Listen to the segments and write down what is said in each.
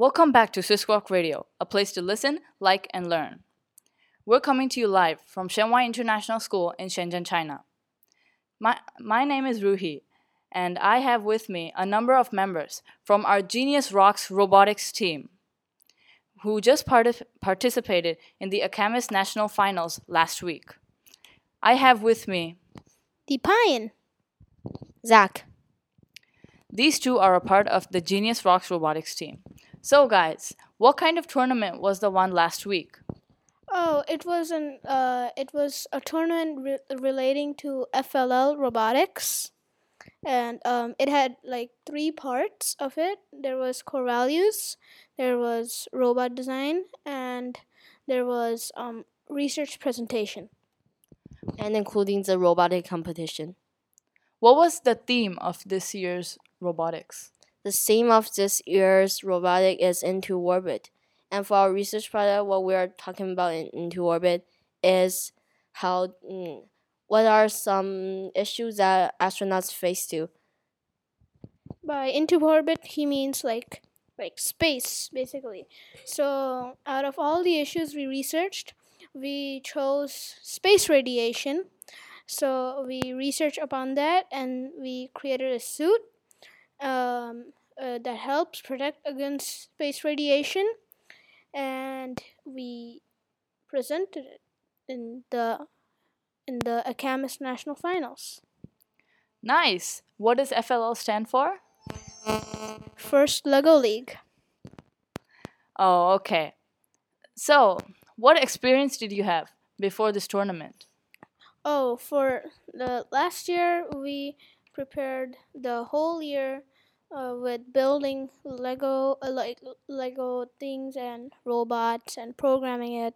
Welcome back to SWIS ROC Radio, a place to listen, like, and learn. We're coming to you live from Shen Wai International School in Shenzhen, China. My, my name is Ruhi, and I have with me a number of members from our GENIUS ROCS robotics team who just partic- participated in the ACAMIS National Finals last week. I have with me Deepayan. Zach. These two are a part of the GENIUS ROCS robotics team. So, guys, what kind of tournament was the one last week? Oh, it was an uh, it was a tournament re- relating to FLL robotics, and um, it had like three parts of it. There was core values, there was robot design, and there was um, research presentation. And including the robotic competition. What was the theme of this year's robotics? The theme of this year's robotic is into orbit. And for our research project, what we are talking about in into orbit is how mm, what are some issues that astronauts face to. By into orbit, he means like like space basically. So out of all the issues we researched, we chose space radiation. So we researched upon that and we created a suit um, uh, that helps protect against space radiation, and we presented it in the in the ACAMIS National Finals. Nice! What does FLL stand for? First Lego League. Oh, okay. So, what experience did you have before this tournament? Oh, for the last year we prepared the whole year uh, with building Lego uh, like Lego things and robots and programming it.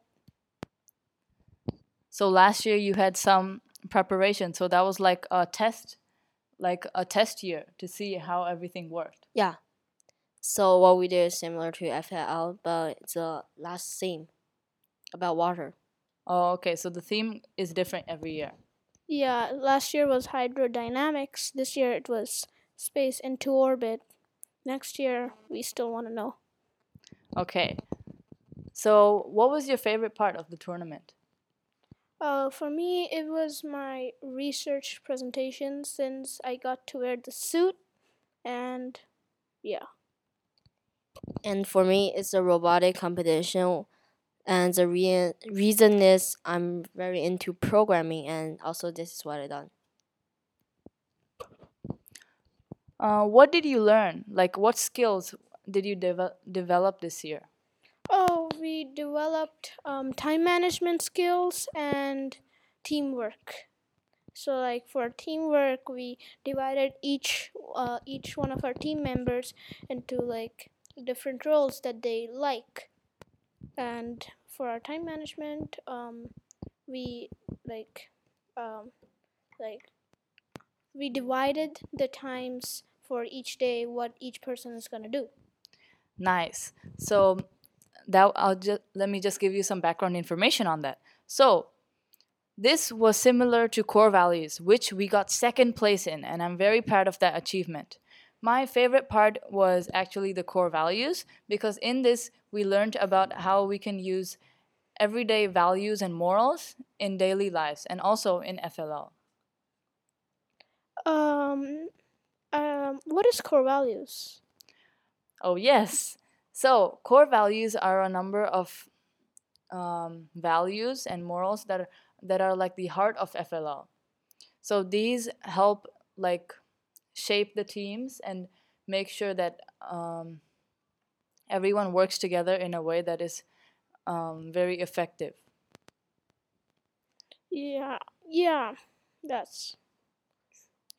So last year you had some preparation, so that was like a test, like a test year to see how everything worked. Yeah. So what we did is similar to FLL, but it's a last theme about water. Oh, okay. So the theme is different every year. Yeah, last year was hydrodynamics. This year it was space into orbit. Next year we still want to know. Okay. So, what was your favorite part of the tournament? Uh, for me, it was my research presentation since I got to wear the suit, and yeah. And for me, it's a robotic competition. And the re- reason is I'm very into programming, and also this is what I done. Uh, what did you learn? Like, what skills did you deve- develop this year? Oh, we developed um, time management skills and teamwork. So, like for teamwork, we divided each uh, each one of our team members into like different roles that they like, and for our time management, um, we like um, like we divided the times for each day what each person is gonna do. Nice. So that I'll just let me just give you some background information on that. So this was similar to core values, which we got second place in, and I'm very proud of that achievement. My favorite part was actually the core values because in this we learned about how we can use everyday values and morals in daily lives and also in FLL. Um, um, what is core values? Oh, yes. So, core values are a number of um, values and morals that are, that are like the heart of FLL. So, these help like shape the teams and make sure that um, everyone works together in a way that is um, very effective. Yeah, yeah, that's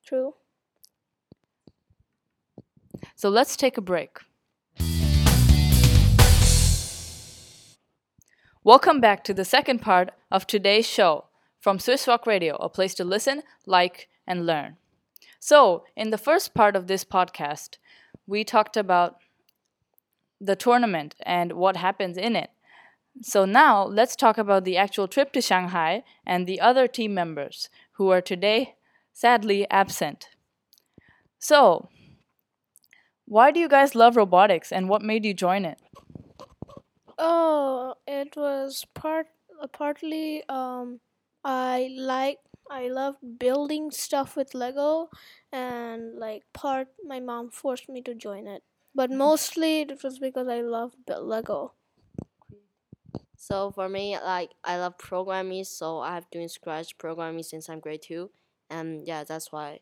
true. So let's take a break. Welcome back to the second part of today's show from SWIS ROC Radio, a place to listen, like, and learn. So, in the first part of this podcast, we talked about the tournament and what happens in it. So, now let's talk about the actual trip to Shanghai and the other team members who are today sadly absent. So, Why do you guys love robotics and what made you join it? Oh, it was part uh, partly um I like I love building stuff with Lego and like part my mom forced me to join it. But mostly it was because I love Lego. So for me, like I love programming, so I have doing Scratch programming since I'm grade two, and yeah, that's why.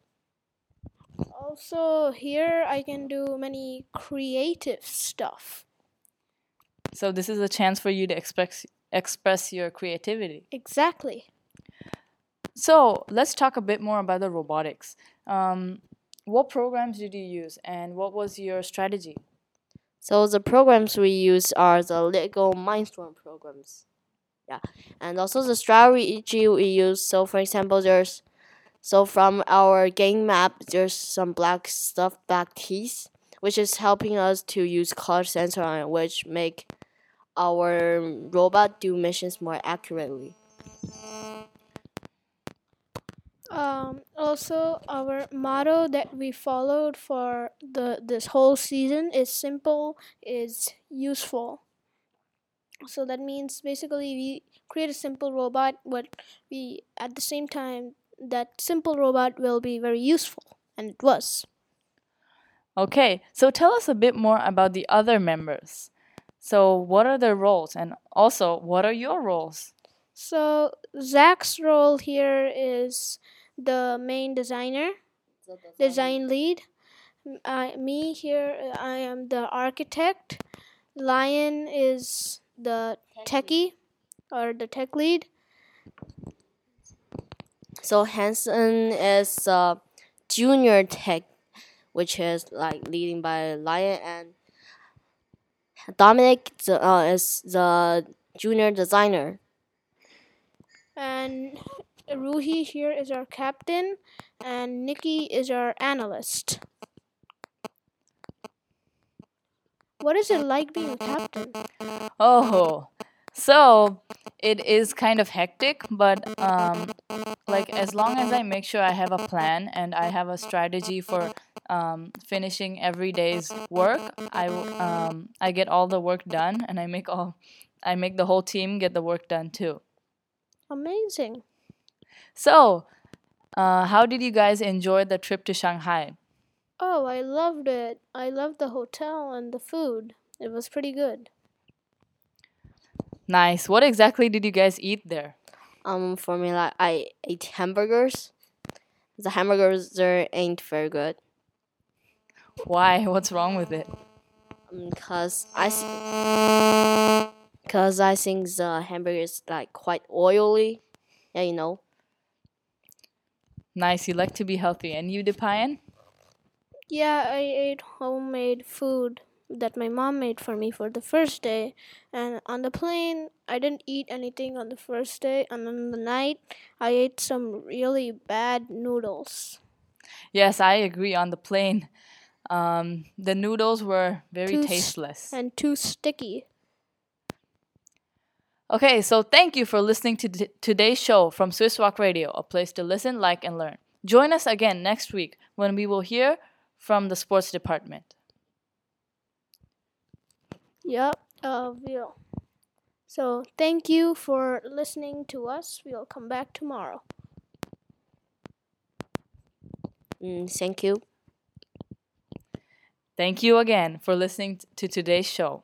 Also here I can do many creative stuff. So this is a chance for you to express express your creativity. Exactly. So let's talk a bit more about the robotics. Um, what programs did you use and what was your strategy? So the programs we use are the Lego Mindstorm programs. Yeah, and also the strategy we use. So for example, there's so from our game map, there's some black stuff black teeth, which is helping us to use color sensor which make our robot do missions more accurately. Um, also, our motto that we followed for the this whole season is simple is useful. So that means basically we create a simple robot, but we at the same time that simple robot will be very useful, and it was. Okay, so tell us a bit more about the other members. So, what are their roles, and also, what are your roles? So Zach's role here is the main designer, design lead. I, me here, I am the architect. Lion is the techie or the tech lead. So Hanson is the junior tech, which is like leading by Lion, and Dominic uh, is the junior designer. And Ruhi here is our captain, and Nikki is our analyst. What is it like being a captain? Oh, so it is kind of hectic, but um, like as long as I make sure I have a plan and I have a strategy for um, finishing every day's work, i um, I get all the work done, and I make all I make the whole team get the work done too. Amazing. So, uh, how did you guys enjoy the trip to Shanghai? Oh, I loved it. I loved the hotel and the food. It was pretty good. Nice. What exactly did you guys eat there? Um, for me, like I ate hamburgers. The hamburgers there ain't very good. Why? What's wrong with it? Um, cause I, cause I think the hamburger is like quite oily. Yeah, you know. Nice. You like to be healthy, and you, Depayan? Yeah, I ate homemade food that my mom made for me for the first day. And on the plane, I didn't eat anything on the first day. And on the night, I ate some really bad noodles. Yes, I agree. On the plane, um, the noodles were very Too tasteless. and too sticky. Okay, so thank you for listening to t- today's show from SWIS ROC Radio, a place to listen, like, and learn. Join us again next week when we will hear from the sports department. Yep, uh, we'll. So thank you for listening to us. We'll come back tomorrow. Mm, thank you. Thank you again for listening t- to today's show.